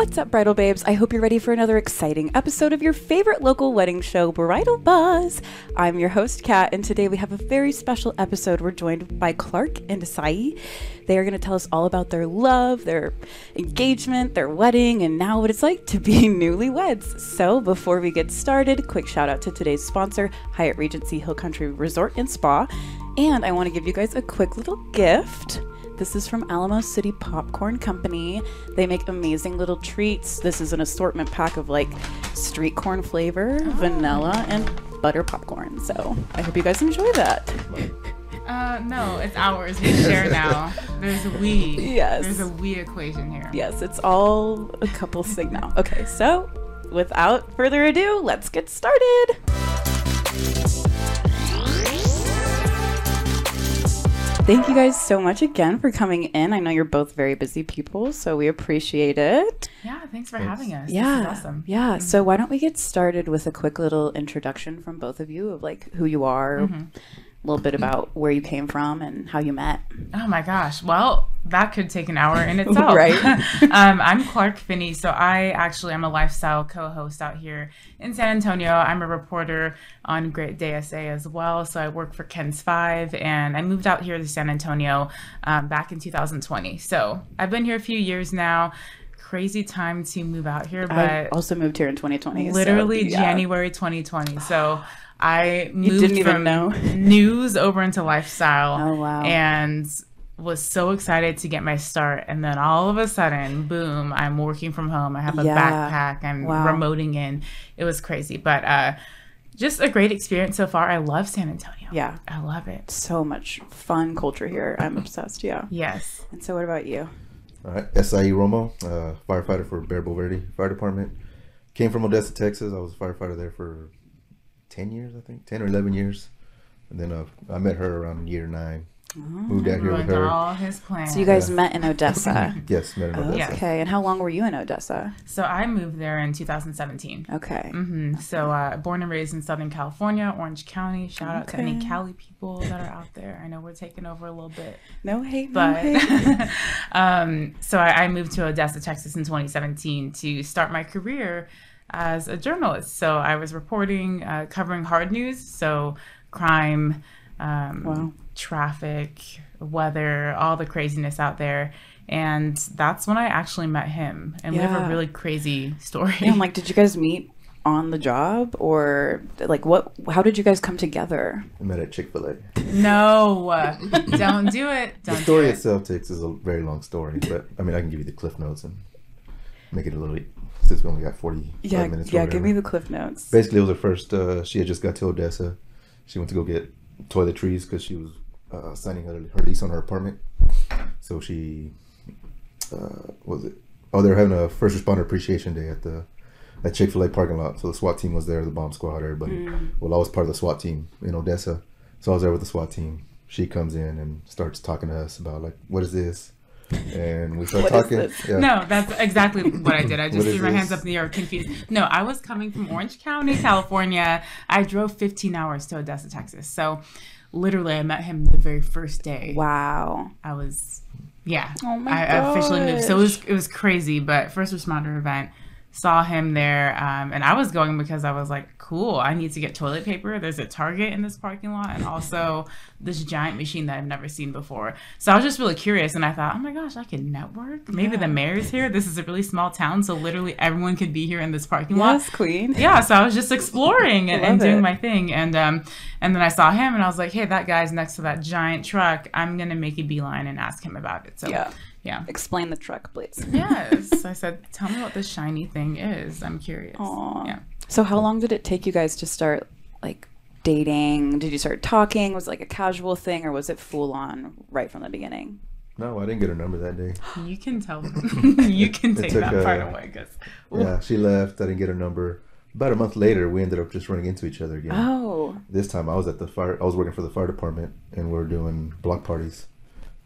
What's up, Bridal Babes? I hope you're ready for another exciting episode of your favorite local wedding show, Bridal Buzz. I'm your host, Kat, and today we have a very special episode. We're joined by Clark and Asai. They are going to tell us all about their love, their engagement, their wedding, and now what it's like to be newlyweds. So, before we get started, quick shout out to today's sponsor, Hyatt Regency Hill Country Resort and Spa. And I want to give you guys a quick little gift. This is from Alamo City Popcorn Company. They make amazing little treats. This is an assortment pack of like street corn flavor, oh. vanilla, and butter popcorn. So I hope you guys enjoy that. Uh, no, it's ours. We share now. There's a we. Yes. There's a we equation here. Yes, it's all a couple thing now. Okay, so without further ado, let's get started. Thank you guys so much again for coming in. I know you're both very busy people, so we appreciate it. Yeah, thanks for thanks. having us. Yeah, awesome. Yeah. Mm-hmm. So why don't we get started with a quick little introduction from both of you of like who you are. Mm-hmm a little bit about where you came from and how you met. Oh my gosh. Well, that could take an hour in itself. right. um, I'm Clark Finney. So I actually am a lifestyle co-host out here in San Antonio. I'm a reporter on Great Day SA as well. So I work for KENS 5 and I moved out here to San Antonio um, back in 2020. So I've been here a few years now crazy time to move out here, but I also moved here in 2020. Literally so, yeah. January 2020. So I moved from news over into lifestyle. Oh wow! And was so excited to get my start, and then all of a sudden, boom! I'm working from home. I have a yeah. backpack. I'm wow. remoting in. It was crazy, but uh, just a great experience so far. I love San Antonio. Yeah, I love it. So much fun culture here. I'm obsessed. Yeah. Yes. And so, what about you? All right, Asai Romo, uh, firefighter for Barabo Verde Fire Department. Came from Odessa, Texas. I was a firefighter there for 10 years, I think, 10 or 11 years. And then uh, I met her around year nine. Oh, Moved out here with her. All his plans. So you guys yeah. met in Odessa. yes, met in Odessa. Okay, and how long were you in Odessa? So I moved there in 2017. Okay. Mm-hmm. So uh, born and raised in Southern California, Orange County. Shout okay. out to any Cali people that are out there. I know we're taking over a little bit. No hate, but no hate. um, so I, I moved to Odessa, Texas in 2017 to start my career as a journalist. So I was reporting, uh, covering hard news, so crime, um, wow. Traffic, weather, all the craziness out there. And that's when I actually met him. And yeah. we have a really crazy story. Yeah, I'm like, did you guys meet on the job or like what how did you guys come together i met at chick-fil-a no don't do it don't the story it. itself takes is a very long story but i mean i can give you the cliff notes and make it a little since we only got 40 yeah, minutes. Yeah, give me the cliff notes. Basically, it was her first. Uh, she had just got to Odessa. She went to go get toiletries because she was uh, signing her, her lease on her apartment. So she uh, was it? Oh, they're having a first responder appreciation day at the at Chick Fil A parking lot. So the SWAT team was there, the bomb squad, everybody. Mm. Well, I was part of the SWAT team in Odessa, so I was there with the SWAT team. She comes in and starts talking to us about like, what is this? And we started talking. Yeah. No, that's exactly what I did. I just threw my this? hands up in the air, confused. No, I was coming from Orange County, California. I drove 15 hours to Odessa, Texas. So, literally, I met him the very first day. Wow. I was, yeah. Oh my I gosh. officially moved. So it was it was crazy, but first responder event saw him there um, and i was going because i was like cool i need to get toilet paper. There's a target in this parking lot and also this giant machine that i've never seen before. So i was just really curious and i thought oh my gosh i can network. Maybe yeah. the mayor's here. This is a really small town so literally everyone could be here in this parking yes, lot. Yes queen. Yeah so i was just exploring and, and, doing my thing and um and then i saw him and i was like hey that guy's next to that giant truck. I'm gonna make a beeline and ask him about it. So yeah yeah. Explain the truck, please. Yes. I said, tell me what this shiny thing is. I'm curious. Aww. Yeah. So how long did it take you guys to start like dating? Did you start talking? Was it like a casual thing or was it full on right from the beginning? No, I didn't get her number that day. You can tell. you can take took, that uh, part away, cause yeah, she left. I didn't get her number. About a month later, we ended up just running into each other again. Oh. This time, I was at the fire. I was working for the fire department, and we were doing block parties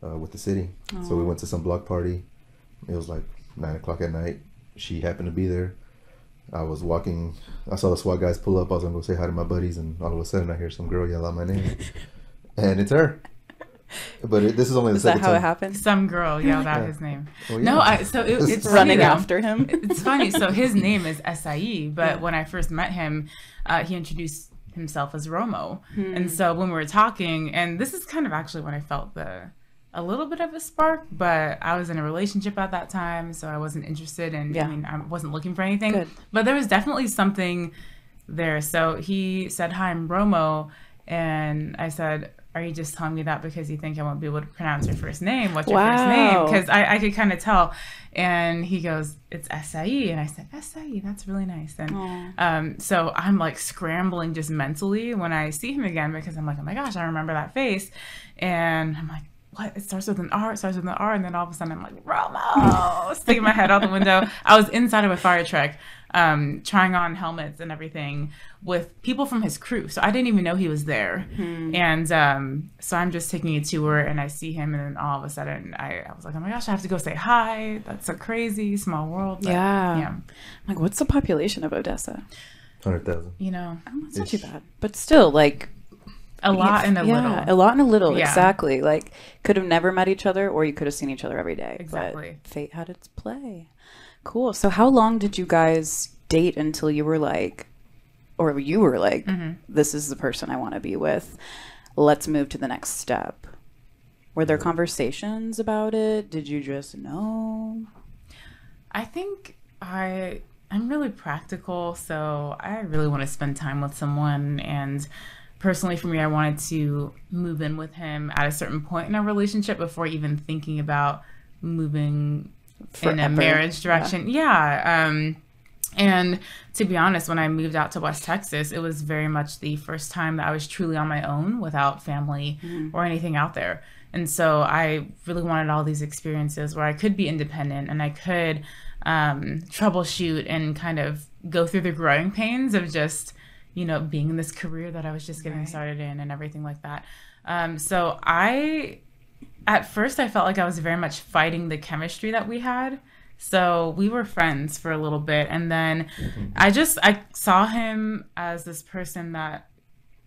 uh, with the city. Aww. So we went to some block party. It was like nine o'clock at night. She happened to be there. I was walking. I saw the SWAT guys pull up. I was gonna go say hi to my buddies, and all of a sudden I hear some girl yell out my name, and it's her. but it, this is only the Is that second how time. it happened? Some girl yelled out his name. Oh, No. I, so it, It's it's Running funny, after him. It's funny. So his name is Sai, but Yeah. when I first met him, uh, he introduced himself as Romo. Hmm. And so when we were talking, and this is kind of actually when I felt the a little bit of a spark, but I was in a relationship at that time, so I wasn't interested in. Yeah. I mean, I wasn't looking for anything. Good. But there was definitely something there. So he said, "Hi, I'm Romo," and I said. Are you just telling me that because you think I won't be able to pronounce your first name? What's your first name? Because I, I could kind of tell. And he goes, It's Sai. And I said, Sai, that's really nice. And um, so I'm like scrambling just mentally when I see him again because I'm like, Oh my gosh, I remember that face. And I'm like, what? It starts with an R, it starts with an R. And then all of a sudden I'm like, Romo, sticking my head out the window. I was inside of a fire truck um, trying on helmets and everything with people from his crew. So I didn't even know he was there. And um, so I'm just taking a tour and I see him. And then all of a sudden I, I was like, oh my gosh, I have to go say hi. That's a crazy. Small world. But, Yeah. Yeah. I'm like, what's the population of Odessa? Hundred thousand. You know, Oh, that's not too bad. But still, like, a lot and a yeah, little. a lot and a little. Yeah. Exactly. Like, could have never met each other, or you could have seen each other every day. Exactly. But fate had its play. Cool. So, how long did you guys date until you were like, or you were like, Mm-hmm. this is the person I want to be with? Let's move to the next step. Were there conversations about it? Did you just know? I think I I'm really practical, so I really want to spend time with someone and personally for me I wanted to move in with him at a certain point in our relationship before even thinking about moving in a marriage direction. Yeah. Um and to be honest, when I moved out to West Texas, it was very much the first time that I was truly on my own without family or anything out there. And so I really wanted all these experiences where I could be independent and I could um, troubleshoot and kind of go through the growing pains of just, you know, being in this career that I was just getting Right. started in and everything like that. Um, so I, at first, I felt like I was very much fighting the chemistry that we had. So we were friends for a little bit, and then I just I saw him as this person that,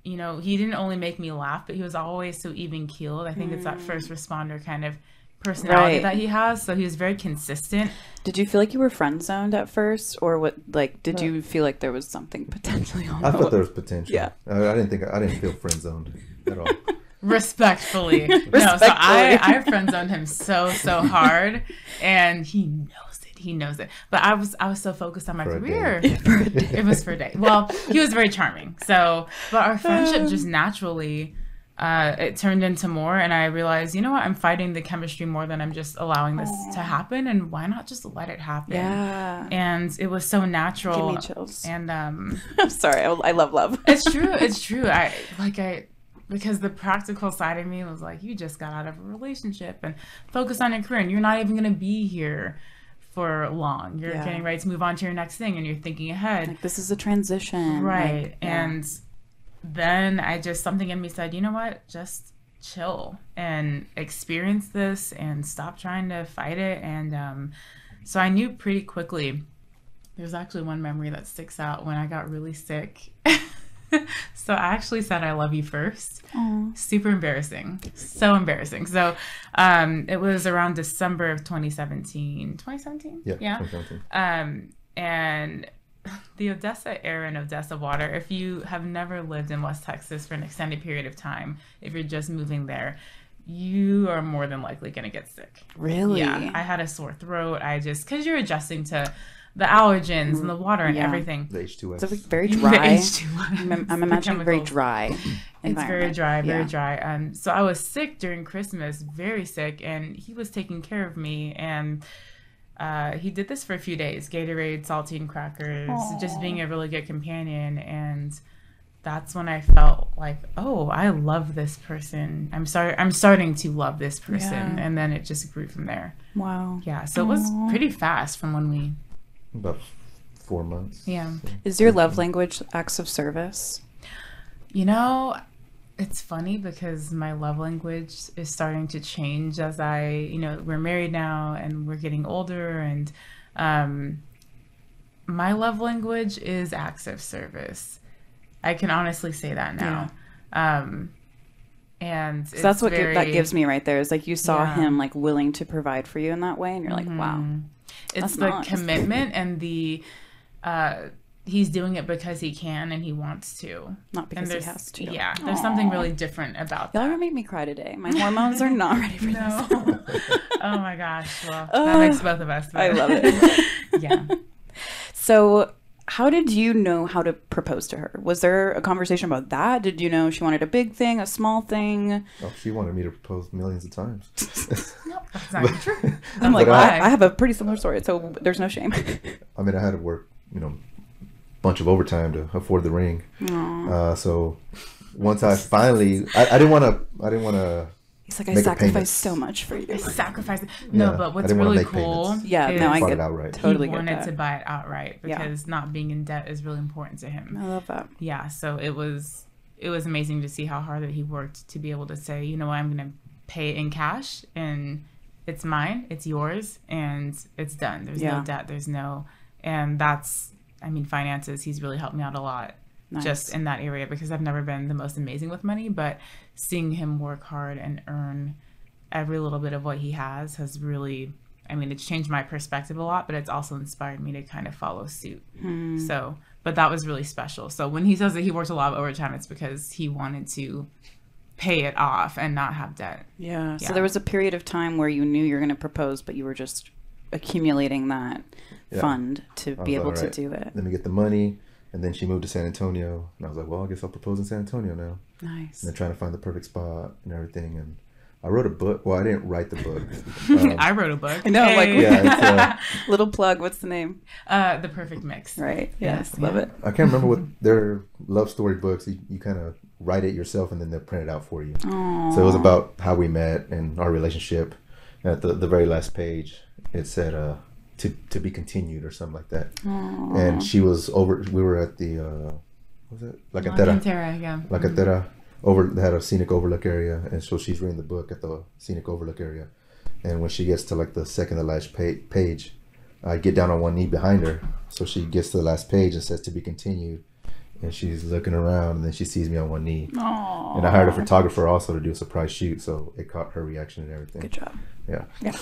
you know, he didn't only make me laugh, but he was always so even keeled. I think it's that first responder kind of personality Right. that he has. So he was very consistent. Did you feel like you were friend zoned at first, or what? Like, did you feel like there was something potentially on I the thought there was potential. Yeah. I, I didn't think I didn't feel friend zoned at all. Respectfully. No, so I, I friend zoned him so, so hard and he knows it. He knows it. But I was I was so focused on my For career. For a day. it was for a day. Well, he was very charming. So, but our friendship um, just naturally, uh, it turned into more. And I realized, you know what? I'm fighting the chemistry more than I'm just allowing this to happen. And why not just let it happen? Yeah. And it was so natural. Give me chills. And um, I'm sorry. I, I love love. it's true. It's true. I like I because the practical side of me was like, you just got out of a relationship and focus on your career, and you're not even gonna be here for long. You're Yeah. getting ready to move on to your next thing, and you're thinking ahead. Like this is a transition. Right. Like, yeah. And then I just, something in me said, you know what? Just chill and experience this and stop trying to fight it. And um, so I knew pretty quickly. There's actually one memory that sticks out when I got really sick. so I actually said, I love you first Aw. super embarrassing so embarrassing so um it was around december of 2017 2017 Yeah. yeah or something. um and the odessa air and odessa water if you have never lived in west texas for an extended period of time if you're just moving there you are more than likely going to get sick Really? yeah i had a sore throat i just because you're adjusting to the allergens and the water and Yeah. everything The H two S. It's like very The dry. H2S, I'm, I'm imagining very dry. It's very dry, very Yeah. dry. Um, so I was sick during Christmas, very sick, and he was taking care of me. And uh, he did this for a few days: Gatorade, saltine crackers, just being a really good companion. And that's when I felt like, oh, I love this person. I'm sorry, I'm starting to love this person. Yeah. And then it just grew from there. Wow. Yeah. So it was pretty fast from when we. About four months. Yeah. So- Is your love language acts of service? You know, it's funny because my love language is starting to change as I, you know, we're married now and we're getting older and um my love language is acts of service. I can honestly say that now. Um and So that's what gi- that gives me right there is like you saw Yeah. him like willing to provide for you in that way, and you're like, wow, It's the nice. commitment and the uh, he's doing it because he can and he wants to. not because he has to. yeah, there's something really different about Y'all that. gonna make me cry today. My hormones are not ready for this. Oh my gosh. Well, Uh, that makes both of us. I love it. yeah. So, how did you know how to propose to her? Was there a conversation about that? Did you know she wanted a big thing, a small thing? Oh, she wanted me to propose millions of times. Nope, that's not true. I'm like, But well, I- I, I have a pretty similar story, so there's no shame. I mean, I had to work, you know, bunch of overtime to afford the ring. Uh, so once I finally, I, I didn't want to, I didn't want to. He's like, I Make a sacrificed so much for you. Sacrifice. it. No, Yeah, but I what's didn't really make cool payments. Yeah, is no, I get it outright. totally he get wanted that. to buy it outright Yeah. because not being in debt is really important to him. I love that. yeah so it was it was amazing to see how hard that he worked to be able to say you know what i'm gonna pay it in cash and it's mine it's yours and it's done there's Yeah. no debt there's no and that's i mean finances he's really helped me out a lot Nice. just in that area because i've never been the most amazing with money but seeing him work hard and earn every little bit of what he has has really i mean it's changed my perspective a lot but it's also inspired me to kind of follow suit Hmm. so, but that was really special. So when he says that he worked a lot of overtime, it's because he wanted to pay it off and not have debt. Yeah. So there was a period of time where you knew you were going to propose, but you were just accumulating that Yeah. fund to be able like, to do it. Let me get the money. And then she moved to San Antonio. And I was like, well, I guess I'll propose in San Antonio now. Nice. And then trying to find the perfect spot and everything. And I wrote a book. Well, I didn't write the book. Um, I wrote a book. I know, like- yeah, it's, uh, Little plug. What's the name? uh, the perfect mix. Right. Yes. Yes, love it. I can't remember what their love story books. You, you kind of write it yourself and then they'll print it out for you. Aww. So it was about how we met and our relationship. And at the, the very last page, it said uh, to to be continued or something like that. And she was over. We were at the uh, what was it La La Cantera? Cantera, yeah. La Cantera over. They had a scenic overlook area, and so she's reading the book at the scenic overlook area. And when she gets to like the second to last page, I get down on one knee behind her. So she gets to the last page and says to be continued. And she's looking around, and then she sees me on one knee. Aww. And I hired a photographer also to do a surprise shoot, so it caught her reaction and everything. Good job. Yeah. Yeah.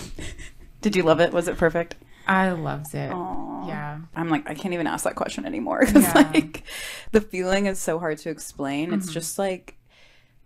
Did you love it? Was it perfect? I loved it. Aww. Yeah. I'm like, I can't even ask that question anymore because Yeah. Mm-hmm. like the feeling is so hard to explain. It's just like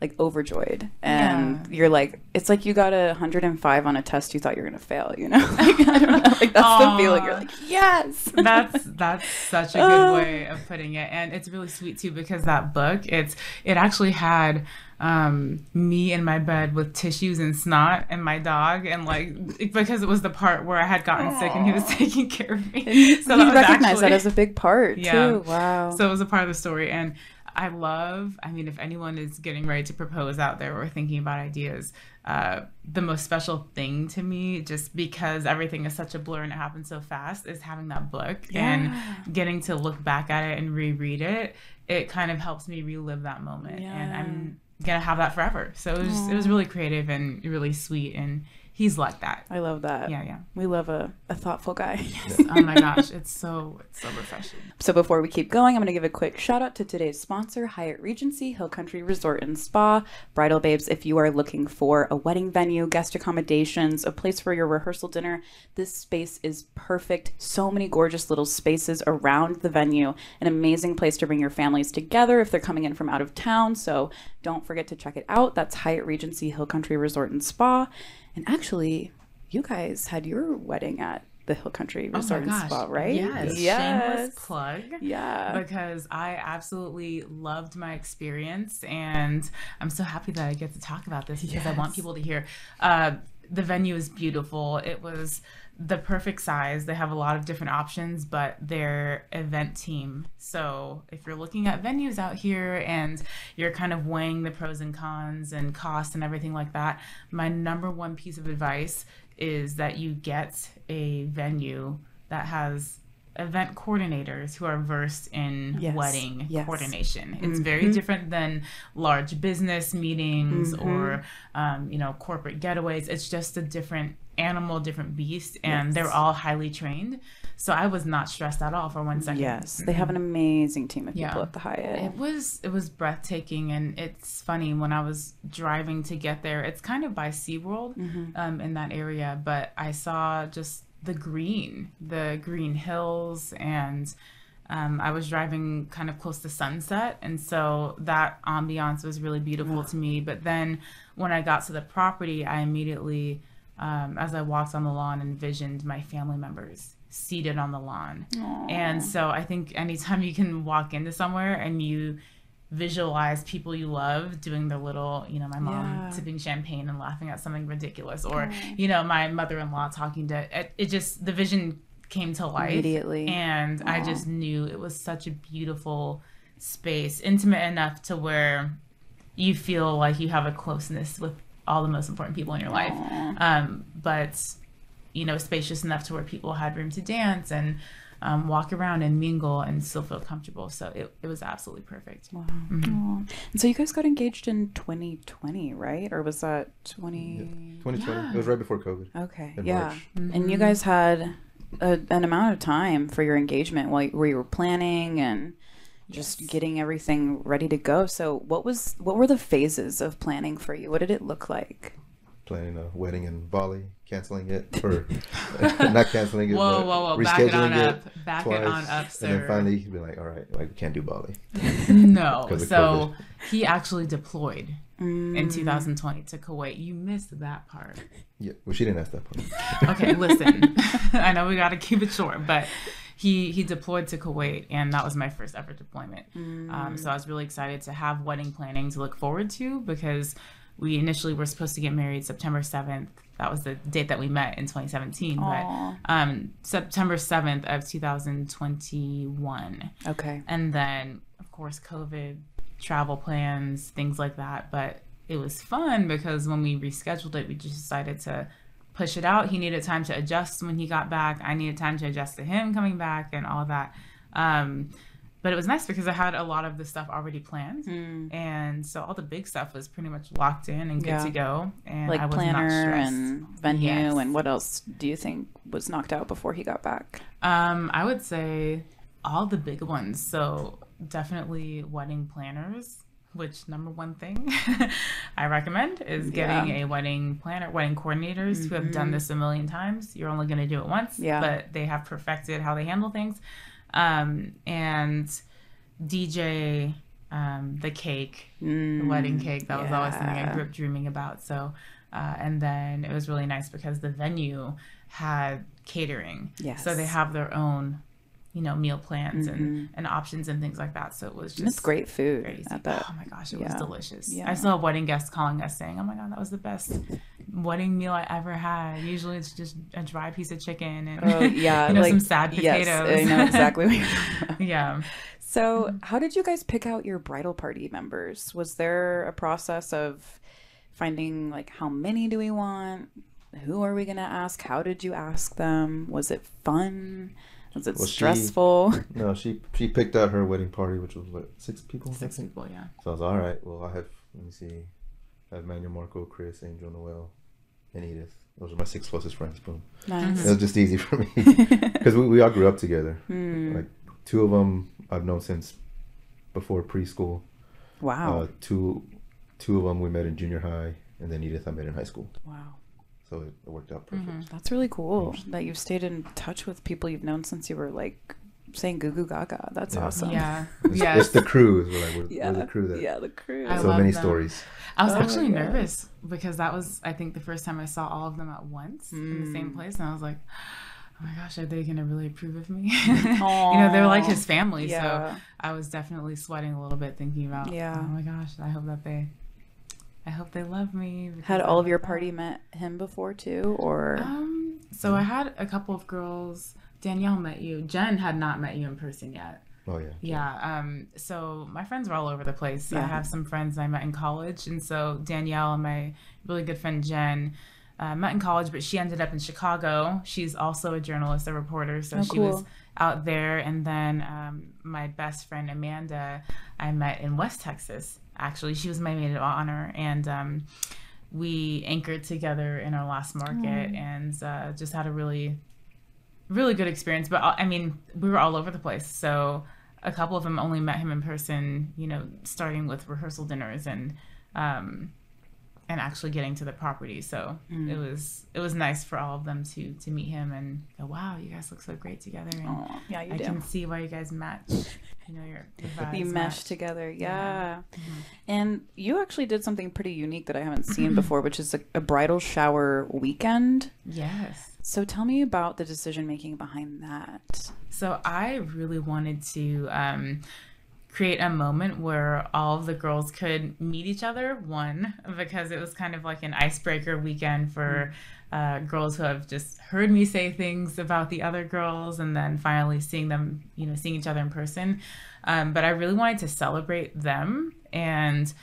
like overjoyed. And Yeah. you're like it's like you got a 105 on a test you thought you were gonna fail you know? Like i don't know. Like that's the feeling. You're like yes. That's that's such a good way of putting it. And it's really sweet too because that book it's it actually had um me in my bed with tissues and snot and my dog and like because it was the part where i had gotten sick and he was taking care of me. So that you was recognize that as a big part Yeah. too. Wow. So it was a part of the story. And i love i mean if anyone is getting ready to propose out there or thinking about ideas uh, the most special thing to me just because everything is such a blur and it happens so fast is having that book Yeah. and getting to look back at it and reread it. It kind of helps me relive that moment and i'm gonna have that forever. So it was, it was really creative and really sweet and he's like that i love that yeah yeah we love a, a thoughtful guy Yes. oh my gosh it's so it's so refreshing So before we keep going, I'm going to give a quick shout out to today's sponsor, Hyatt Regency Hill Country Resort and Spa. Bridal Babes, if you are looking for a wedding venue, guest accommodations, a place for your rehearsal dinner, this space is perfect. So many gorgeous little spaces around the venue. An amazing place to bring your families together if they're coming in from out of town. So don't forget to check it out. That's Hyatt Regency Hill Country Resort and Spa. And actually, you guys had your wedding at the Hill Country Resort and Spa, right? Yes. Yes. Shameless plug. Yeah. Because I absolutely loved my experience and I'm so happy that I get to talk about this because I want people to hear. Uh, the venue is beautiful. It was the perfect size. They have a lot of different options, but their event team. So if you're looking at venues out here and you're kind of weighing the pros and cons and cost and everything like that, my number one piece of advice is that you get a venue that has event coordinators who are versed in Yes, wedding yes. coordination. It's very different than large business meetings or um, you know corporate getaways. It's just a different animal, different beast, and Yes. they're all highly trained. So I was not stressed at all for one second. Yes, they have an amazing team of people Yeah. at the Hyatt. It was it was breathtaking, and it's funny when I was driving to get there. It's kind of by SeaWorld Mm-hmm. um, in that area, but I saw just the green, the green hills, and um, I was driving kind of close to sunset, and so that ambiance was really beautiful to me. But then when I got to the property, I immediately, um, as I walked on the lawn, envisioned my family members seated on the lawn. And so I think anytime you can walk into somewhere and you visualize people you love doing their little, you know, my mom Yeah. tipping champagne and laughing at something ridiculous, or, you know, my mother in law talking to it, it just, the vision came to life. Immediately. And I just knew it was such a beautiful space, intimate enough to where you feel like you have a closeness with all the most important people in your life. Um, but, you know, spacious enough to where people had room to dance and um, walk around and mingle and still feel comfortable. So it, it was absolutely perfect. Wow. Aw. And so you guys got engaged in 2020, right? Or was that 20? 2020. It was right before COVID. Okay. In yeah. March. And you guys had a, an amount of time for your engagement while where you were planning and just getting everything ready to go. So what was what were the phases of planning for you? What did it look like? Planning a wedding in Bali, canceling it, or not canceling it, Whoa, but whoa, whoa. Back it on rescheduling up. Back it twice, on up, And then finally, he'd be like, "All right, like we can't do Bali." no, So he actually deployed Mm. in 2020 to Kuwait. You missed that part. Yeah, well, she didn't ask that part. Okay, listen. I know we got to keep it short, but he he deployed to Kuwait, and that was my first ever deployment. Um, so I was really excited to have wedding planning to look forward to because we initially were supposed to get married September 7th. That was the date that we met in 2017. Aw. But um, September 7th of 2021 Okay. and then of course covid travel plans things like that but it was fun because when we rescheduled it we just decided to push it out he needed time to adjust when he got back i needed time to adjust to him coming back and all that um, but it was nice because i had a lot of the stuff already planned and so all the big stuff was pretty much locked in and good Yeah. to go and Like i was planner not stressed and venue Yes. and what else do you think was knocked out before he got back? Um, I would say all the big ones. So definitely wedding planners, which number one thing I recommend is getting Yeah. a wedding planner, wedding coordinators who have done this a million times. You're only going to do it once, Yeah. but they have perfected how they handle things. Um, and DJ, um, the cake, the wedding cake. That was always something I grew up dreaming about. So, uh, and then it was really nice because the venue had catering. Yes. So they have their own, you know, meal plans and, mm-hmm. and options and things like that. So it was just it's great food crazy. Oh my gosh, it was delicious. Yeah. I have wedding guests calling us saying, "Oh my god, that was the best wedding meal I ever had." Usually it's just a dry piece of chicken and Oh yeah, you know, like some sad potatoes. Yes, I know exactly what you're talking about. yeah. So, mm-hmm. how did you guys pick out your bridal party members? Was there a process of finding like how many do we want? Who are we going to ask? How did you ask them? Was it fun? Was it Well, she- stressful? No, she she picked out her wedding party, which was what six people. Six people, yeah. So I was all right. Well, I have let me see, I have Manuel, Marco, Chris, Angel, Noel, and Edith. Those are my six closest friends. Boom. Nice. It was just easy for me because we, we all grew up together. Hmm. Like two of them I've known since before preschool. Wow. Uh, two two of them we met in junior high, and then Edith I met in high school. wow. So it, it worked out perfect. That's really cool that you've stayed in touch with people you've known since you were like saying goo goo gaga. That's Yeah. awesome. Yeah. It's, yes. it's the crew. We're like we're, Yeah. we're the crew that yeah, the crew. I so love many them. stories. I was Oh actually gosh. nervous because that was, I think, the first time I saw all of them at once in the Mm. same place, and I was like, "Oh my gosh, are they gonna really approve of me?" you know, they're like his family, Yeah. so I was definitely sweating a little bit, thinking about, Yeah. "Oh my gosh, I hope that they, I hope they love me." Had all of your them." party met him before too, or Um, so I had a couple of girls. Danielle met you. Jen had not met you in person yet. Oh yeah. Yeah. Um, so my friends were all over the place. I have some friends I met in college, and so Danielle and my really good friend Jen uh, met in college, but she ended up in Chicago. She's also a journalist, a reporter, so Oh, she was out there. And then um, my best friend Amanda, I met in West Texas. Actually, she was my maid of honor, and um, we anchored together in our last market, and uh, just had a really really good experience. But uh, I mean, we were all over the place. So a couple of them only met him in person. You know, starting with rehearsal dinners and um, and actually getting to the property. So Mm. it was it was nice for all of them to to meet him and go, wow, you guys look so great together. And Aw, yeah, you I do. can see why you guys match. You know, your, your you mesh match. together, yeah. Yeah. Mm-hmm. And you actually did something pretty unique that I haven't seen before, which is a, a bridal shower weekend. Yes. So tell me about the decision making behind that. So I really wanted to um, create a moment where all of the girls could meet each other. One, because it was kind of like an icebreaker weekend for uh, girls who have just heard me say things about the other girls, and then finally seeing them, you know, seeing each other in person. Um, but I really wanted to celebrate them and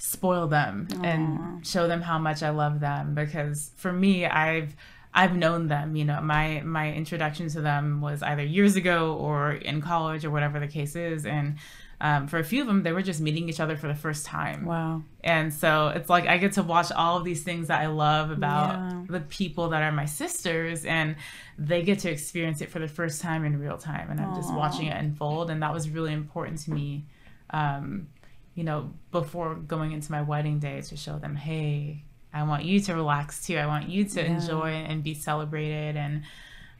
spoil them and show them how much I love them because for me I've I've known them you know my my introduction to them was either years ago or in college or whatever the case is and um, for a few of them they were just meeting each other for the first time Wow. and so it's like I get to watch all of these things that I love about Yeah. the people that are my sisters, and they get to experience it for the first time in real time. And I'm just watching it unfold, and that was really important to me. Um, you know, before going into my wedding day, to show them, hey, I want you to relax too. I want you to Yeah. enjoy and be celebrated. And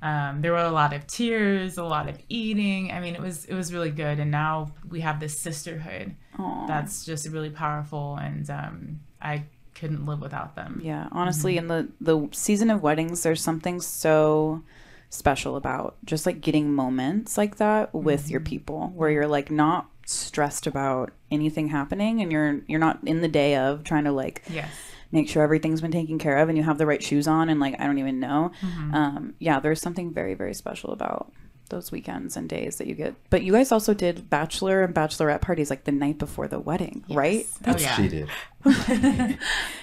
um, there were a lot of tears, a lot of eating. I mean, it was it was really good. And now we have this sisterhood Aw. that's just really powerful and um, i couldn't live without them Yeah, honestly, Mm-hmm. in the the season of weddings, there's something so special about just like getting moments like that with Mm-hmm. your people, where you're like not stressed about anything happening, and you're you're not in the day of trying to like yes make sure everything's been taken care of, and you have the right shoes on, and like I don't even know. Mm-hmm. Um, yeah, there's something very very special about those weekends and days that you get. But you guys also did bachelor and bachelorette parties like the night before the wedding, right? That's oh yeah she did.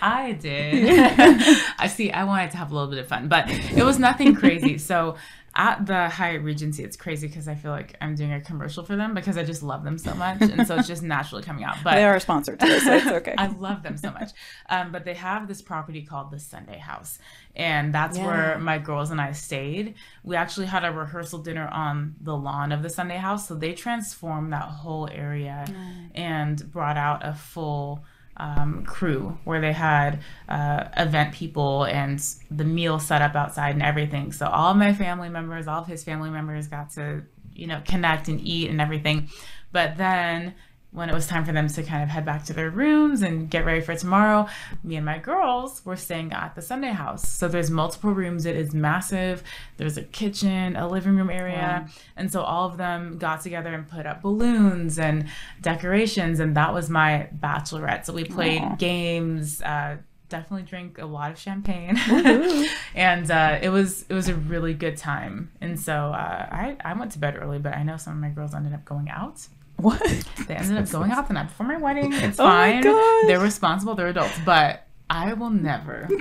i did i see i wanted to have a little bit of fun but it was nothing crazy so at the Hyatt Regency, it's crazy because I feel like I'm doing a commercial for them because I just love them so much, and so it's just naturally coming out. But They are a sponsor today, so it's okay. I love them so much. Um, but they have this property called the Sunday House, and that's Yeah. where my girls and I stayed. We actually had a rehearsal dinner on the lawn of the Sunday House, so they transformed that whole area and brought out a full. Um, crew where they had uh, event people and the meal set up outside and everything. So all my family members, all of his family members got to, you know, connect and eat and everything. But then when it was time for them to kind of head back to their rooms and get ready for tomorrow, me and my girls were staying at the Sunday house. So there's multiple rooms. It is massive. There's a kitchen, a living room area. And so all of them got together and put up balloons and decorations. And that was my bachelorette. So we played games, uh, definitely drank a lot of champagne. and uh, it was it was a really good time. And so uh, I, I went to bed early, but I know some of my girls ended up going out. What? They ended up going out the night before my wedding. It's Oh my fine. They're responsible. They're adults. But I will never.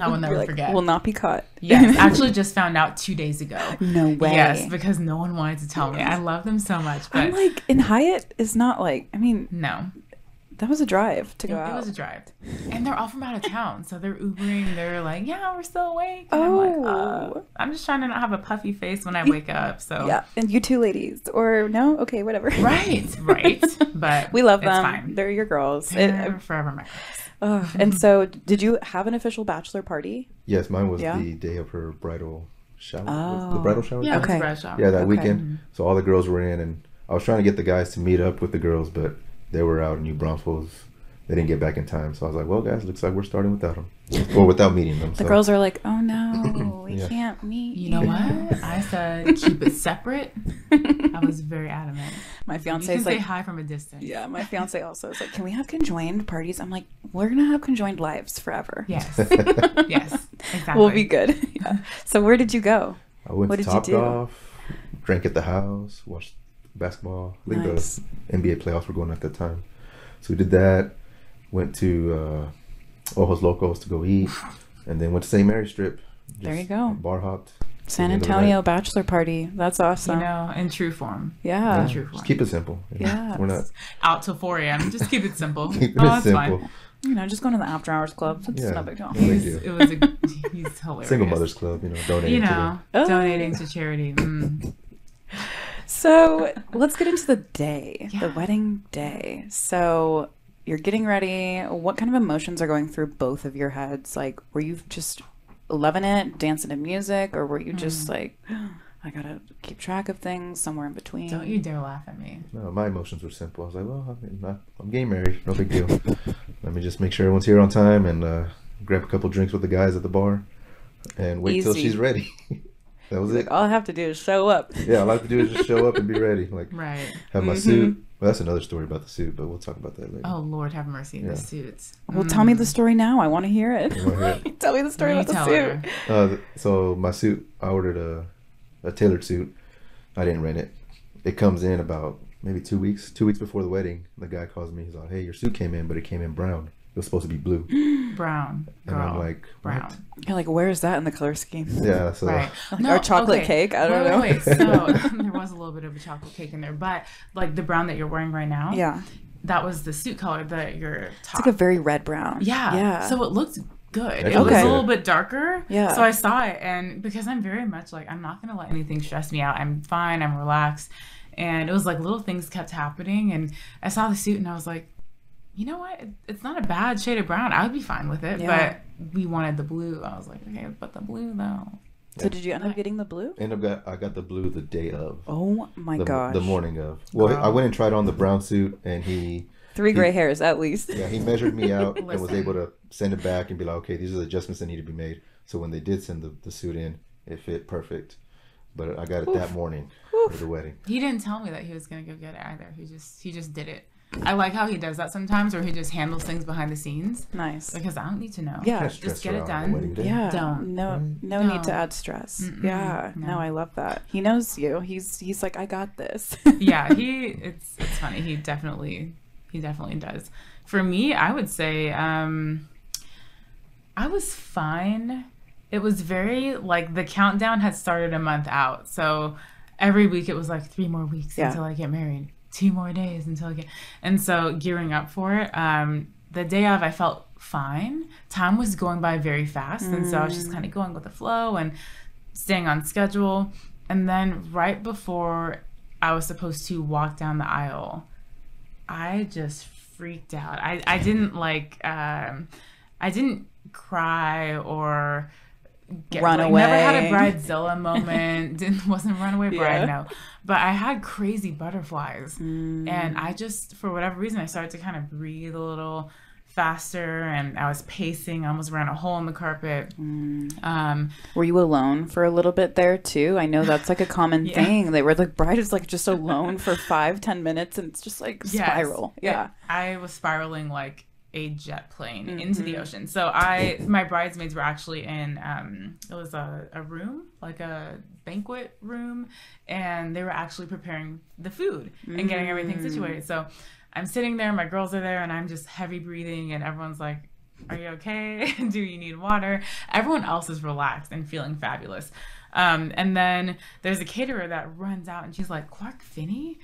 I will never like, forget. Will not be caught. yes, actually, just found out two days ago. No way. Yes, because no one wanted to tell me. I love them so much, but I'm like, in Hyatt is not like. I mean, no, that was a drive to it, go it out. was a drive, and they're all from out of town, so they're Ubering. They're like, "Yeah, we're still awake." And I'm like, uh, Oh. I'm just trying to not have a puffy face when I wake up. So yeah, and you two ladies, or no? Okay, whatever. right, right. But we love it's them. Fine. They're your girls. They're forever my girls. ugh. and so, did you have an official bachelor party? Yes, mine was Yeah? the day of her bridal shower. Oh. The bridal shower. Yeah, Okay. okay. It's a shop. Yeah, that Okay. weekend. So all the girls were in, and I was trying to get the guys to meet up with the girls, but they were out in New Braunfels. They didn't get back in time, so I was like, "Well, guys, looks like we're starting without them, or without meeting them." The so. girls are like, "Oh no, we Yeah. can't meet." You know what? I said keep it separate. I was very adamant. My You fiance can is say like, hi from a distance. "Yeah." My fiance also is like, "Can we have conjoined parties?" I'm like, "We're gonna have conjoined lives forever. Yes. yes. Exactly. we'll be good." yeah. So where did you go? I went What to did you Top do? Golf, drank at the house, watched basketball. I think Nice. the NBA playoffs were going at that time, so we did that. Went to uh, Ojos Locos to go eat, and then went to St. Mary's Strip. There you go. Bar hopped, San Antonio bachelor party. That's awesome. You know, in true form. yeah. in true form. Just keep it simple. you know. Yeah. We're not Out till 4 a.m. Just keep it simple. keeping oh, it that's simple. fine. You know, just going to the after hours club. It's Yeah. no big deal. He's, it was a, he's hilarious. Single Mothers Club, you know, donating You to know, Oh. donating to charity. Mm. So let's get into the day, the wedding day. So you're getting ready. What kind of emotions are going through both of your heads? Like, were you just loving it, dancing to music, or were you just like, I gotta keep track of things somewhere in between? Don't you dare laugh at me. No, my emotions were simple. I was like, well, I mean, I- I'm getting married. No big deal. Let me just make sure everyone's here on time and uh, grab a couple drinks with the guys at the bar and wait till she's ready. that was it. All I have to do is show up. Yeah, all I have to do is just show up and be ready. Like, Right. have my Mhm. suit. Well, that's another story about the suit, but we'll talk about that later. Oh, Lord have mercy. Yeah. The suits. Well, tell me the Mm. story now. I want to hear it. You wanna tell me the story about the suit. Uh, so my suit, I ordered a, a tailored suit. I didn't rent it. It comes in about maybe two weeks. Two weeks before the wedding, the guy calls me. He's like, "Hey, your suit came in, but it came in brown. It was supposed to be blue." Brown. And Girl. I'm like, brown. "What?" You're like, where is that in the color scheme? Yeah. So Right. Like our chocolate cake? I don't wait, know. Wait, So there was a little bit of a chocolate cake in there, but like the brown that you're wearing right now, Yeah. that was the suit color that your top. It's like a very red brown. yeah. Yeah. So it looked good. It Okay. was a little bit darker. Yeah. So I saw it, and because I'm very much like I'm not gonna let anything stress me out. I'm fine. I'm relaxed. And it was like little things kept happening, and I saw the suit, and I was like, you know what? It's not a bad shade of brown. I would be fine with it. Yeah. But we wanted the blue. I was like, okay, but the blue though. so did you end up getting the blue? end up got I got the blue the day of. Oh my the, gosh. the morning of. Well, I went and tried on the brown suit, and he Three He- gray hairs at least. yeah he measured me out and was able to send it back and be like, okay, these are the adjustments that need to be made. So when they did send the, the suit in, it fit perfect. But I got it that morning for the wedding. He didn't tell me that he was gonna go get it either. He just he just did it. I like how he does that sometimes, where he just handles things behind the scenes Nice. because I don't need to know. Yeah. Just get it around on the wedding done. day. Yeah. Don't. No Right. no need to add stress. Mm-mm. Yeah. No. No. I love that. He knows you. He's he's like, I got this. yeah, he it's it's funny. He definitely he definitely does. For me, I would say um I was fine. It was very like the countdown had started a month out. So every week it was like three more weeks Yeah. until I get married. Two more days until I get and so gearing up for it, um the day of I felt fine. Time was going by very fast and so I was just kind of going with the flow and staying on schedule. And then right before I was supposed to walk down the aisle, I just freaked out. I, I didn't like um I didn't cry or get Run like, Never had a bridezilla moment. didn't wasn't runaway bride Yeah. no. But I had crazy butterflies. Mm. And I just for whatever reason I started to kind of breathe a little faster and I was pacing, I almost ran a hole in the carpet. Mm. Um Were you alone for a little bit there too? I know that's like a common Yeah. thing. They were the bride is like just alone for five, ten minutes and it's just like Yes. spiral. Yeah. It- I was spiraling like a jet plane into the Mhm. ocean. So I, my bridesmaids were actually in, um, it was a, a room, like a banquet room, and they were actually preparing the food and getting everything Mm. situated. So I'm sitting there, my girls are there, and I'm just heavy breathing, and everyone's like, are you okay? Do you need water? Everyone else is relaxed and feeling fabulous. Um, and then there's a caterer that runs out and she's like, Clark Finney?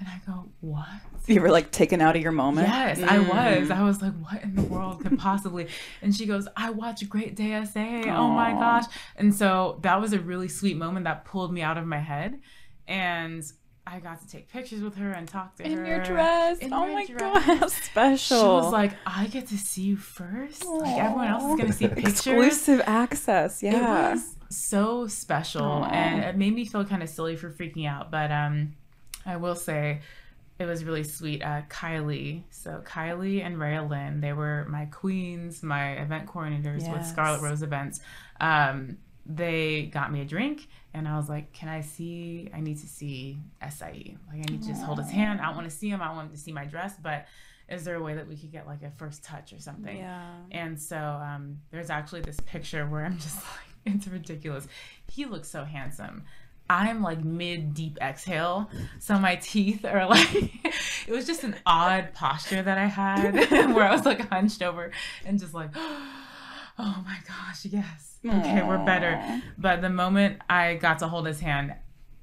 And I go, what? You were like taken out of your moment. Yes, I Mm. was. I was like, what in the world could possibly? And she goes, I watch Great Day SA. Oh my gosh. And so that was a really sweet moment that pulled me out of my head. And I got to take pictures with her and talk to her. In your dress. In oh my dress. god, how special. She was like, I get to see you first. Like everyone else is gonna see pictures. Exclusive access. Yeah. It was so special Aw. and it made me feel kind of silly for freaking out. But um I will say it was really sweet. Uh, Kylie, so Kylie and Lynn, they were my queens, my event coordinators with Scarlet Rose Events. Um, they got me a drink, and I was like, "Can I see? I need to see Sai. Like, I need to just hold his hand. I don't want to see him. I want him to see my dress, but is there a way that we could get like a first touch or something?" Yeah. And so um, there's actually this picture where I'm just like, it's ridiculous. He looks so handsome. I'm like mid deep exhale. So my teeth are like, it was just an odd posture that I had where I was like hunched over and just like, oh my gosh, yes. Okay, we're better. But the moment I got to hold his hand,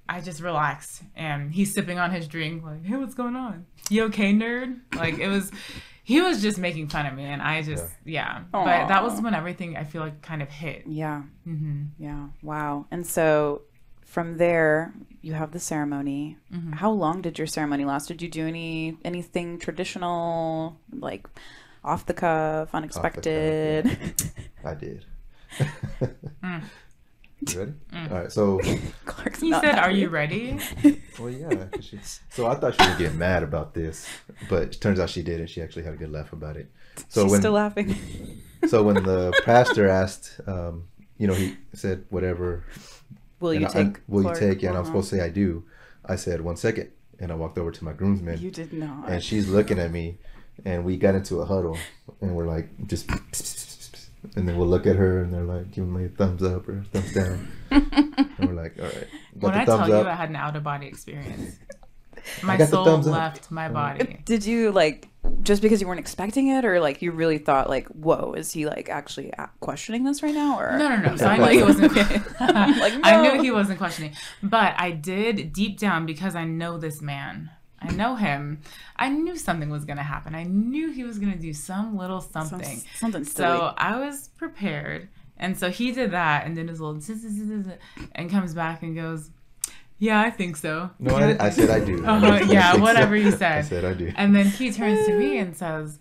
I just relaxed and he's sipping on his drink, like, hey, what's going on? You okay, nerd? Like, it was, he was just making fun of me. And I just, yeah. But that was when everything I feel like kind of hit. Yeah. Mm-hmm. Yeah. Wow. And so from there, you have the ceremony. Mm-hmm. How long did your ceremony last? Did you do any anything traditional, like off the cuff, unexpected? I did. Mm. You ready? All right. So, Clark's He not said, Are you ready? well, yeah. 'cause she- so I thought she would get mad about this, but it turns out she did, and she actually had a good laugh about it. So She's when still laughing. so when the pastor asked, um, you know, he said whatever. Will and you I- take? will Clark? you take? Yeah, and I'm Uh-huh. supposed to say I do. I said one second, and I walked over to my groomsmen. You did not. and she's looking at me and we got into a huddle and we're like just and then we'll look at her and they're like giving me a thumbs up or a thumbs down and we're like all right got when the I tell thumbs you up I had an out of body experience, my soul thumbs up. left my body. Did you like just because you weren't expecting it, or like you really thought like, "Whoa, is he like actually questioning this right now?" Or No, no, no. So. I knew he wasn't. Like, I knew he wasn't questioning, but I did deep down because I know this man. I know him. I knew something was gonna happen. I knew he was gonna do some little Some- something. something silly. So I was prepared, and so he did that, and then his little and comes back and goes, "Yeah, I think so." no I, I said I do Uh-huh, I yeah, think so. whatever you said. I said. said I do And then he turns to me and says,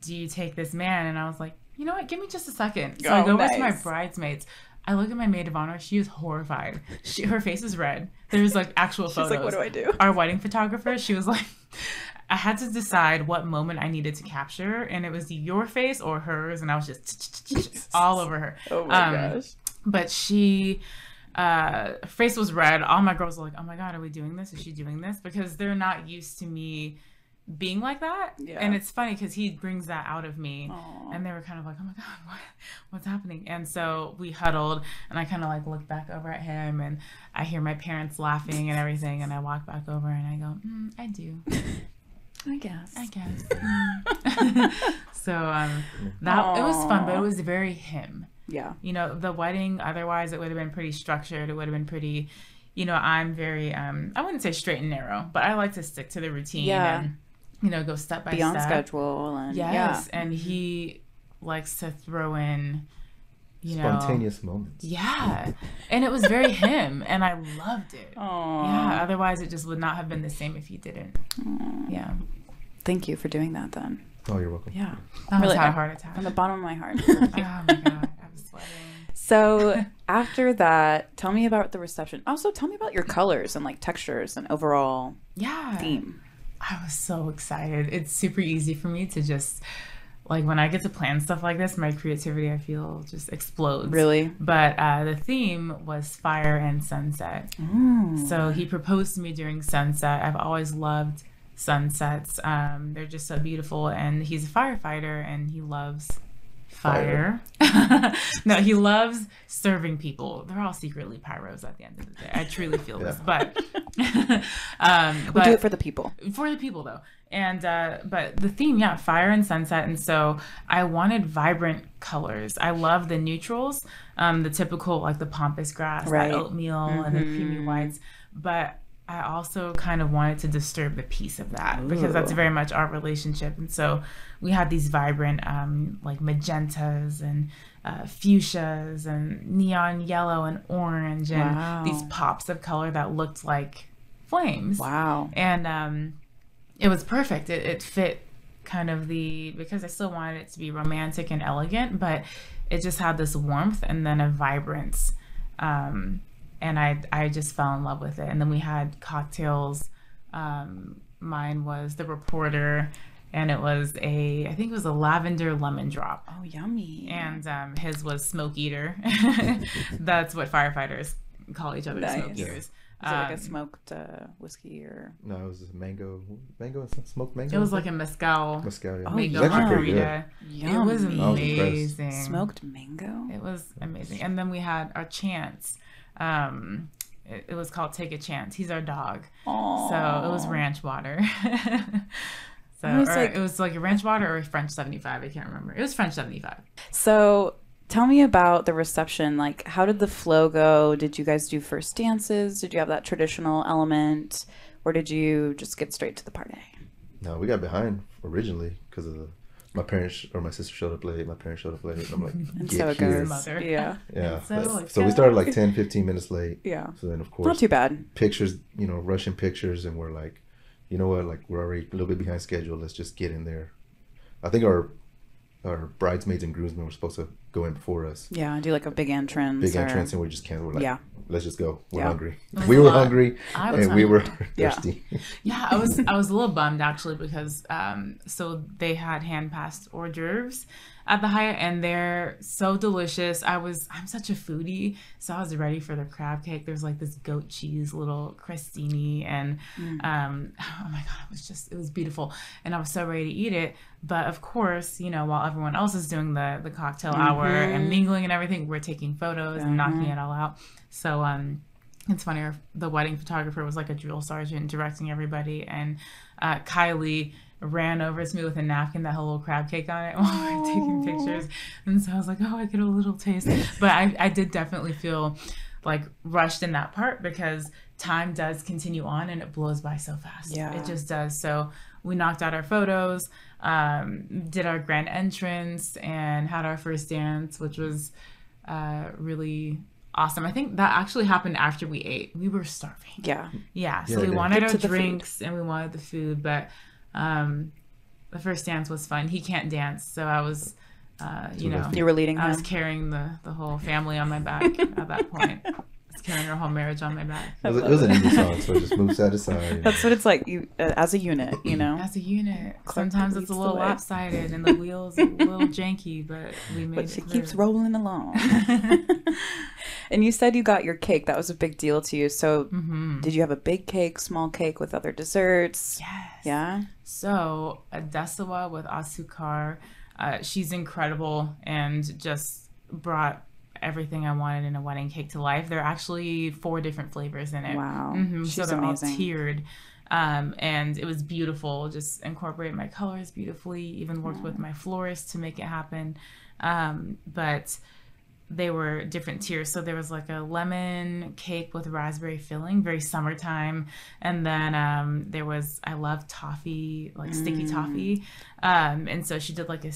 Do you take this man? And I was like, You know what? Give me just a second. So I Oh, go over to my bridesmaids. I look at my maid of honor. She is horrified. She, her face is red. There's like actual She's photos. She's like, "What do I do?" Our wedding photographer, she was like, I had to decide what moment I needed to capture, and it was your face or hers, and I was just all over her. oh my Um, gosh. But she, uh, face was red. All my girls were like, "Oh my god, are we doing this? Is she doing this?" Because they're not used to me being like that. Yeah. And it's funny because he brings that out of me, Aw. and they were kind of like, "Oh my god, what, what's happening?" And so we huddled, and I kind of like look back over at him, and I hear my parents laughing and everything, and I walk back over and I go, mm, "I do, I guess. I guess." Mm. so um, that it was fun, but it was very him Yeah. you know the wedding otherwise it would have been pretty structured it would have been pretty you know i'm very um i wouldn't say straight and narrow but i like to stick to the routine Yeah. and you know go step by Be on step schedule and yes yeah. and he likes to throw in you know spontaneous moments yeah and it was very him and i loved it Aw. yeah otherwise it just would not have been the same if he didn't Aw. yeah Thank you for doing that then. oh you're welcome Yeah. I Really, had I- a heart attack From the bottom of my heart. oh my god i'm sweating So after that, tell me about the reception. Also, tell me about your colors and like textures and overall yeah theme. I was so excited. It's super easy for me to just like when I get to plan stuff like this, my creativity I feel just explodes. Really? But uh, the theme was fire and sunset. Mm. So he proposed to me during sunset. I've always loved sunsets. Um, they're just so beautiful. And he's a firefighter and he loves fire. no, he loves serving people. They're all secretly pyros at the end of the day. I truly feel this. But um, we but do it for the people. for the people though and uh but the theme yeah fire and sunset and so i wanted vibrant colors i love the neutrals um the typical like the pampas grass Right. that oatmeal and the creamy Mhm. whites but i also kind of wanted to disturb the peace of that because that's very much our relationship and so we had these vibrant um like magentas and uh, fuchsias and neon yellow and orange and Wow. these pops of color that looked like flames Wow. and um, it was perfect. It, it fit kind of the because I still wanted it to be romantic and elegant, but it just had this warmth and then a vibrance, um, and I I just fell in love with it. And then we had cocktails. Um, mine was the reporter, and it was a I think it was a lavender lemon drop, Oh, yummy. and um, his was smoke eater. That's what firefighters call each other, smoke Nice. eaters. Is it like a Um, smoked uh, whiskey or? no it was just mango mango and some smoked mango It was like a mezcal Mescal, yeah. Oh, mango It's actually pretty good. margarita. It was I was amazing. Smoked mango. It was amazing. And then we had our chance. Um, it, it was called Take a Chance. He's our dog. Aww. So it was ranch water. so I was like- it was like a ranch water or a French 75. I can't remember. It was French 75. So Tell me about the reception. Like, how did the flow go? Did you guys do first dances? Did you have that traditional element? Or did you just get straight to the party? No, we got behind originally because of the, my parents or my sister showed up late. My parents showed up late. And I'm like, And get so it here. goes. Yeah. Yeah. So but- so we started like 10, 15 minutes late. Yeah. So then, of course, Not course, too bad. pictures, you know, rushing pictures, and we're like, you know what? Like, we're already a little bit behind schedule. Let's just get in there. I think our our bridesmaids and groomsmen were supposed to go in before us. Yeah. Do like a big entrance. Big or- entrance, and we just canceled. We're like, Yeah. let's just go. We're Yeah. hungry. We were hungry, I was and we were Yeah. thirsty. Yeah, I was I was a little bummed actually because um so they had hand passed hors d'oeuvres at the higher end they're so delicious. I was I'm such a foodie, so I was ready for the crab cake. There's like this goat cheese little crostini and um oh my god, it was just it was beautiful and I was so ready to eat it. But of course, you know, while everyone else is doing the the cocktail hour and mingling and everything, we're taking photos and knocking it all out. So um it's funny the wedding photographer was like a drill sergeant directing everybody and uh, kylie ran over to me with a napkin that had a little crab cake on it while we were taking pictures and so i was like oh i get a little taste but i, I did definitely feel like rushed in that part because time does continue on and it blows by so fast Yeah. it just does so we knocked out our photos um, did our grand entrance and had our first dance which was uh, really awesome. I think that actually happened after we ate. We were starving. Yeah. Yeah, so Yeah, we wanted our to the food. drinks and we wanted the food, but um, the first dance was fun. He can't dance, so I was, uh, you know, You were leading I was carrying the the whole family on my back at that point. I was carrying our whole marriage on my back It was, it was an easy song, so just move side to side. That's what it's like. You uh, as a unit, you know. as a unit. Clark Sometimes it's a little lopsided and the wheels a little janky, but we made But it. she through. keeps rolling along. and you said you got your cake. That was a big deal to you. So, Mhm. did you have a big cake, small cake with other desserts? Yes. Yeah. So Adesawa with Asukar, uh, she's incredible and just brought everything I wanted in a wedding cake to life. There are actually four different flavors in it. Wow. Mhm, So they're amazing. all tiered. Um, and it was beautiful. Just incorporate my colors beautifully. Even worked with my florist to make it happen. Um, but they were different tiers. So there was like a lemon cake with raspberry filling, very summertime. And then um, there was, I love toffee, like sticky toffee. Um, and so she did like a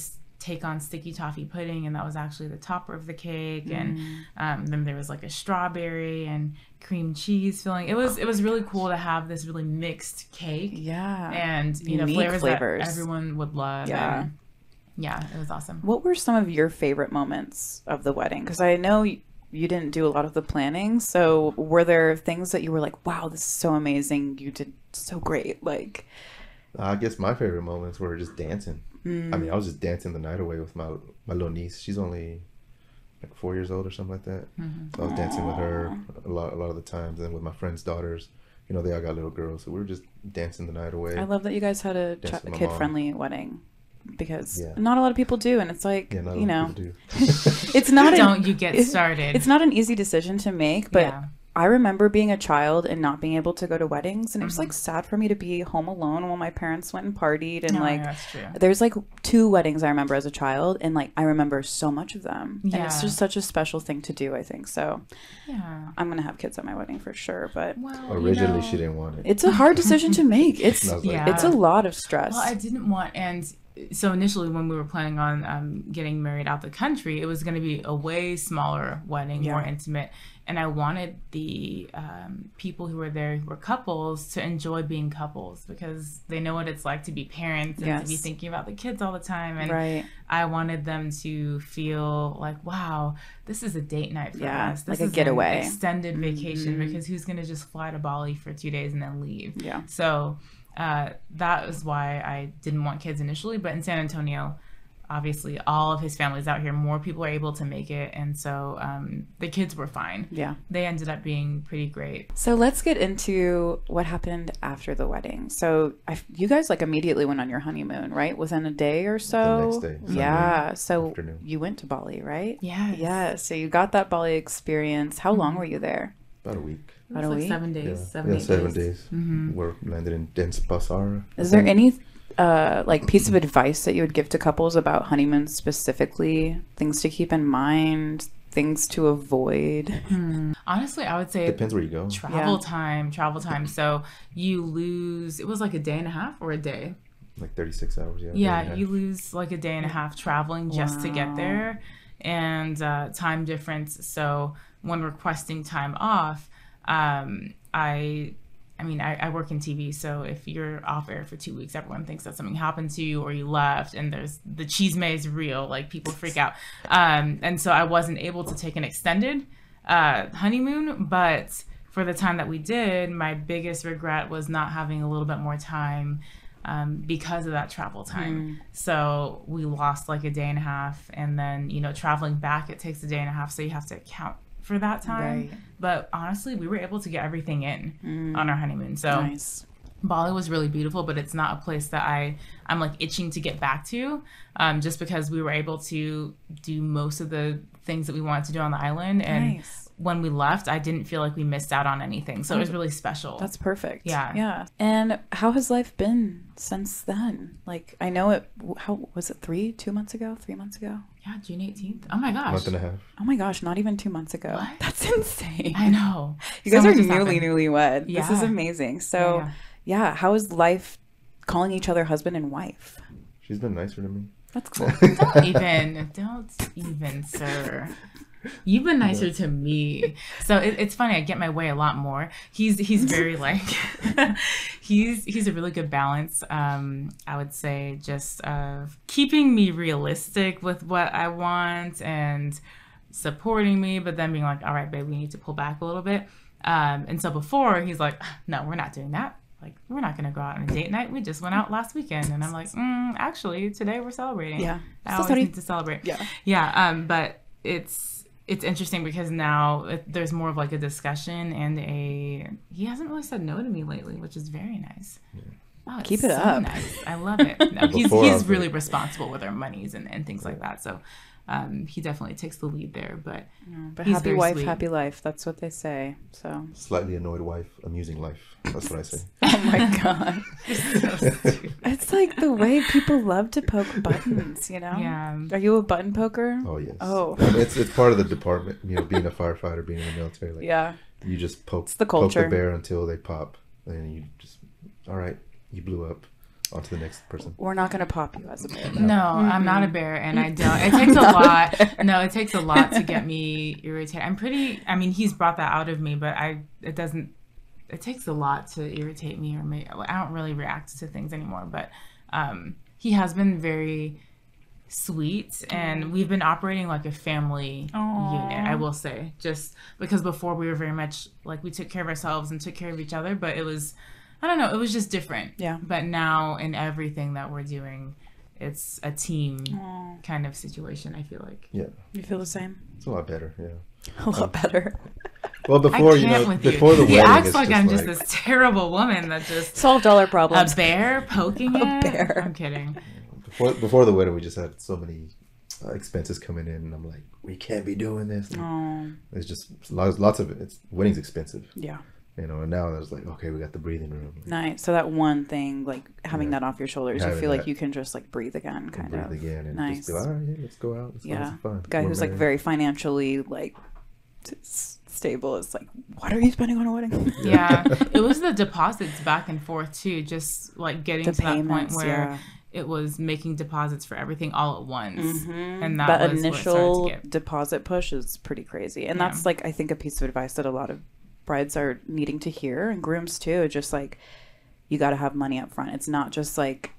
take on sticky toffee pudding, and that was actually the topper of the cake. And um, then there was like a strawberry and cream cheese filling. It was it was really cool to have this really mixed cake. Yeah. And you know flavors, flavors. that everyone would love. Yeah. and yeah, it was awesome. What were some of your favorite moments of the wedding? Because I know you, you didn't do a lot of the planning. So, were there things that you were like, wow, this is so amazing? You did so great. Like, I guess my favorite moments were just dancing. Mm, I mean, I was just dancing the night away with my my little niece. She's only like four years old or something like that. So I was dancing with her a lot a lot of the times, and with my friends' daughters. You know, they all got little girls, so we were just dancing the night away. I love that you guys had a ch- with my kid friendly wedding because Yeah. not a lot of people do. And it's like, yeah, you know, of people do. it's not an, Don't you get started? It's not an easy decision to make, but Yeah. I remember being a child and not being able to go to weddings, and it Mm-hmm. was like sad for me to be home alone while my parents went and partied. And No, like, that's true. there's like two weddings I remember as a child, and like I remember so much of them. And it's just such a special thing to do, I think. So Yeah. I'm gonna have kids at my wedding for sure, but Well, Originally, you know, she didn't want it. it's a hard decision to make. It's And I was like, Yeah. it's a lot of stress. Well, I didn't want, and so initially when we were planning on um, getting married out the country, it was going to be a way smaller wedding, more intimate, and I wanted the um, people who were there who were couples to enjoy being couples because they know what it's like to be parents and to be thinking about the kids all the time, and right. I wanted them to feel like, wow, this is a date night for Yeah, us. This like a getaway. extended vacation Mhm. because who's going to just fly to Bali for two days and then leave? Yeah. So uh, that was why I didn't want kids initially. But in San Antonio, obviously, all of his family's out here. More people are able to make it. And so um, the kids were fine. Yeah. They ended up being pretty great. So let's get into what happened after the wedding. So I, you guys like immediately went on your honeymoon, right? Within a day or so. The next day, yeah. So afternoon. you went to Bali, right? yeah Yeah. So you got that Bali experience. How long were you there? About a week. About a like week? seven days. Yeah, Seven, yeah, eight seven days. days. Mhm. We're landed in Denpasar. Is there any uh, like piece of advice that you would give to couples about honeymoons specifically? Things to keep in mind, things to avoid. Honestly, I would say Depends where you go. travel Yeah. time, travel time. So you lose. It was like a day and a half or a day. Like 36 hours. Yeah. Yeah, day and a you lose like a day and a half traveling just to get there, and uh, time difference. So when requesting time off, um, I, I mean, I, I work in TV, so if you're off air for two weeks, everyone thinks that something happened to you or you left, and there's the cheese is real. Like people freak out, um, and so I wasn't able to take an extended uh, honeymoon, but for the time that we did, my biggest regret was not having a little bit more time um, because of that travel time. So we lost like a day and a half, and then you know traveling back it takes a day and a half, so you have to account for that time. Right. But honestly, we were able to get everything in on our honeymoon. So Nice. Bali was really beautiful, but it's not a place that I I'm like itching to get back to, um, just because we were able to do most of the things that we wanted to do on the island, and Nice. when we left, I didn't feel like we missed out on anything. So it was really special. That's perfect. Yeah. Yeah. And how has life been since then? Like, I know it, how was it three, two months ago, three months ago? Yeah, June 18th. Oh my gosh. month and a half. Oh my gosh, not even two months ago. What? That's insane. I know. You So guys are much has newly, happened. newlywed. This is amazing. So, Yeah, yeah, how is life calling each other husband and wife? She's been nicer to me. That's cool. Don't even, don't even, sir. You've been nicer to me. So it, it's funny. I get my way a lot more. He's he's very like, he's he's a really good balance. Um, I would say just of keeping me realistic with what I want and supporting me, but then being like, all right, babe, we need to pull back a little bit. Um, and so before he's like, no, we're not doing that. Like, we're not gonna go out on a date night. We just went out last weekend, and I'm like, mm, actually, today we're celebrating. Yeah. I So always sorry. need to celebrate. Yeah. Yeah. Um, but it's it's interesting because now it, there's more of like a discussion and a he hasn't really said no to me lately, which is very nice. Oh, Keep it so up. Nice. I love it. No, he's he's really responsible with our monies and, and things like that. So um, he definitely takes the lead there. But But He's happy very wife, sweet. happy life. That's what they say. So, Slightly annoyed wife, amusing life. That's what I say. oh my God. so. It's like the way people love to poke buttons, you know? yeah. Are you a button poker? Oh yes. Oh. It's it's part of the department. You know, being a firefighter, being in the military. Like Yeah. you just poke it's the culture. poke the bear until they pop, and you just all right. You blew up. On to the next person. We're not going to pop you as a bear. No, I'm not a bear, and I don't. It takes a lot. No, it takes a lot to get me irritated. I'm pretty. I mean, he's brought that out of me, but I. It doesn't. It takes a lot to irritate me, or make. I don't really react to things anymore. But um, he has been very sweet, and we've been operating like a family unit. I will say, just because before we were very much like we took care of ourselves and took care of each other, but it was. I don't know. It was just different. Yeah. But now in everything that we're doing, it's a team Aw. kind of situation. I feel like. Yeah, You feel the same? it's a lot better. Yeah. A lot better. Well, before you can't know, before you. the he wedding, acts it's like just I'm like, just this terrible woman that just Solved all our problems. a bear poking A it. bear. I'm kidding. before before the wedding, we just had so many uh, expenses coming in, and I'm like, we can't be doing this. It's just lots, lots of it. It's wedding's expensive, yeah. You know. And now there's like, okay, we got the breathing room. Nice. So that one thing, like having Yeah. that off your shoulders, you Having feel like you can just like breathe again, and kind breathe of. again and Nice. just be like, all right, yeah, let's go out. Let's go have Yeah. some fun. The guy We're who's like very financially like s- stable is like, what are you spending on a wedding? Yeah, it was the deposits back and forth too. Just like getting the to that point where yeah. it was making deposits for everything all at once, Mhm. and that, that was initial what it started to get. deposit push is pretty crazy and Yeah. that's like i think a piece of advice that a lot of brides are needing to hear and grooms too just like you got to have money up front. It's not just like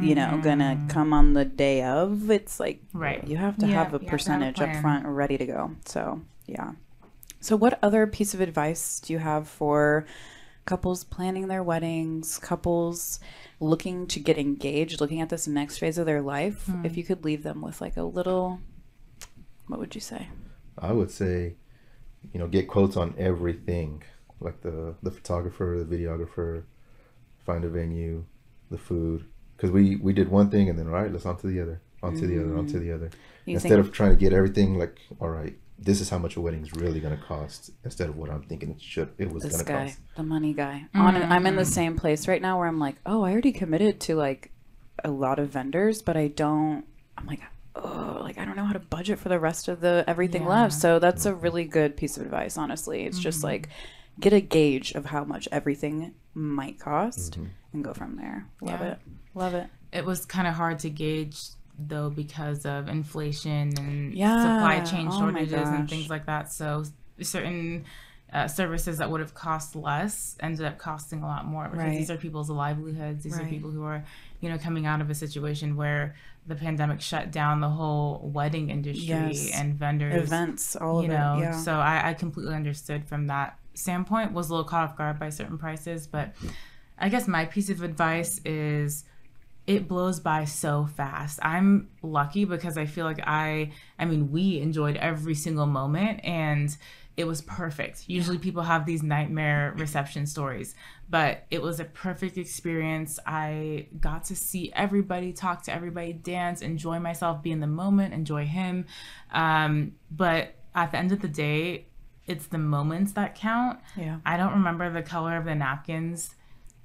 you know gonna come on the day of. It's like Mm-hmm. Right. you have to Yeah, have a you have a percentage up front ready to go. So yeah. So what other piece of advice do you have for couples planning their weddings couples looking to get engaged looking at this next phase of their life? Hmm. if you could leave them with like a little what would you say? I would say, you know, get quotes on everything, like the the photographer, the videographer, find a venue, the food, because we we did one thing and then all right, let's on to the other, on to the other, on to the other. You Instead think- of trying to get everything like, all right, this is how much a wedding's really gonna cost, instead of what I'm thinking it should it was gonna guy cost. the money guy mm-hmm. On I'm in the same place right now where I'm like oh I already committed to like a lot of vendors, but I don't. I'm like, oh, like I don't know how to budget for the rest of the everything Yeah. left. So that's a really good piece of advice. Honestly, it's just like get a gauge of how much everything might cost and go from there. Love Yeah. it. Love it. it was kind of hard to gauge though because of inflation and Yeah. supply chain Oh shortages and things like that. So certain uh, services that would have cost less ended up costing a lot more because Right. these are people's livelihoods. These are people who are, you know, coming out of a situation where the pandemic shut down the whole wedding industry Yes. and vendors Events, all you of know it. Yeah. so I, I completely understood from that standpoint was a little caught off guard by certain prices but i guess my piece of advice is it blows by so fast i'm lucky because i feel like i i mean we enjoyed every single moment and it was perfect usually people have these nightmare reception stories but it was a perfect experience i got to see everybody talk to everybody dance enjoy myself be in the moment enjoy him um, but at the end of the day it's the moments that count yeah. I don't remember the color of the napkins,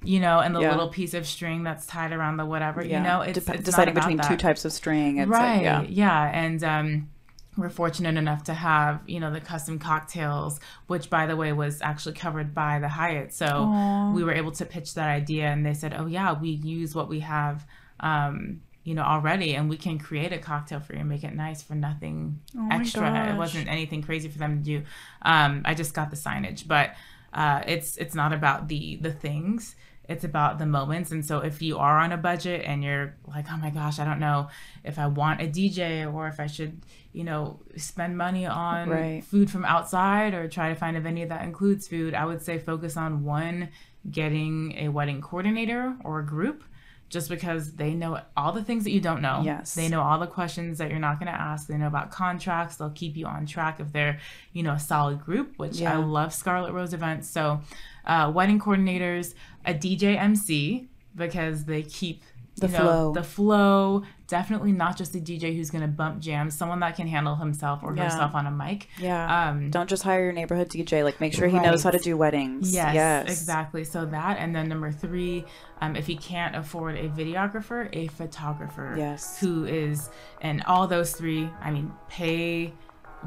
you know, and the Yeah. little piece of string that's tied around the whatever, Yeah. you know, it's, Dep- it's deciding between two types of string. It's right? Like, yeah. yeah, and um, we're fortunate enough to have, you know, the custom cocktails, which by the way was actually covered by the Hyatt. So Aw. we were able to pitch that idea, and they said, "Oh yeah, we use what we have." Um, you know already and we can create a cocktail for you and make it nice for nothing Oh extra it wasn't anything crazy for them to do um, i just got the signage but uh, it's it's not about the the things it's about the moments and so if you are on a budget and you're like oh my gosh i don't know if i want a dj or if i should you know spend money on Right. food from outside or try to find a venue that includes food i would say focus on one getting a wedding coordinator or a group just because they know all the things that you don't know. Yes. They know all the questions that you're not going to ask. They know about contracts. They'll keep you on track if they're, you know, a solid group, which Yeah. I love Scarlet Rose events. So, uh, wedding coordinators, a DJ MC, because they keep The know, flow. The flow. Definitely not just a DJ who's going to bump jams, someone that can handle himself or Yeah. herself on a mic. Yeah. Um, Don't just hire your neighborhood DJ. Like, make sure he knows how to do weddings. Yes, Yes. exactly. So that, and then number three, um, if you can't afford a videographer, a photographer. Yes. Who is, and all those three, I mean, pay.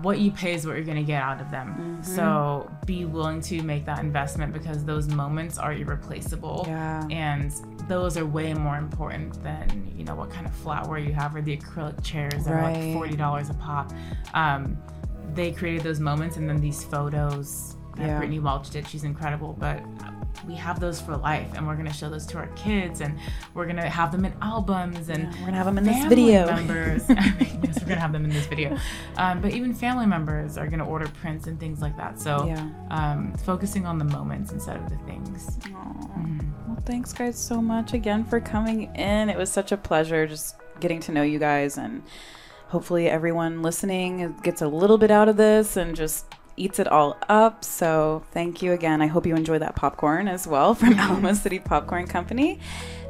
What you pay is what you're going to get out of them. Mm-hmm. So be willing to make that investment because those moments are irreplaceable. Yeah. And those are way more important than, you know, what kind of flatware you have or the acrylic chairs that are like $40 a pop. Um, they created those moments and then these photos that Yeah. Brittany Welch did. She's incredible, but we have those for life and we're going to show those to our kids and we're going to have them in albums and Yeah, we're gonna have 'em in this video. members yes we're going to have them in this video um, but even family members are going to order prints and things like that so Yeah. um, focusing on the moments instead of the things Aw. Well, thanks, guys, so much again for coming in. It was such a pleasure just getting to know you guys, and hopefully, everyone listening gets a little bit out of this and just eats it all up. So, thank you again. I hope you enjoy that popcorn as well from mm-hmm. Alamo City Popcorn Company.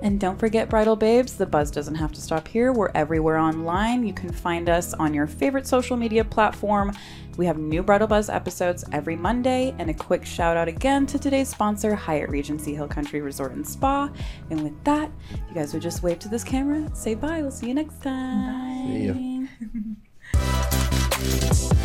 And don't forget, Bridal Babes, the buzz doesn't have to stop here. We're everywhere online. You can find us on your favorite social media platform. We have new Bridal Buzz episodes every Monday, and a quick shout out again to today's sponsor, Hyatt Regency Hill Country Resort and Spa. And with that, if you guys would just wave to this camera, say bye. We'll see you next time. See ya.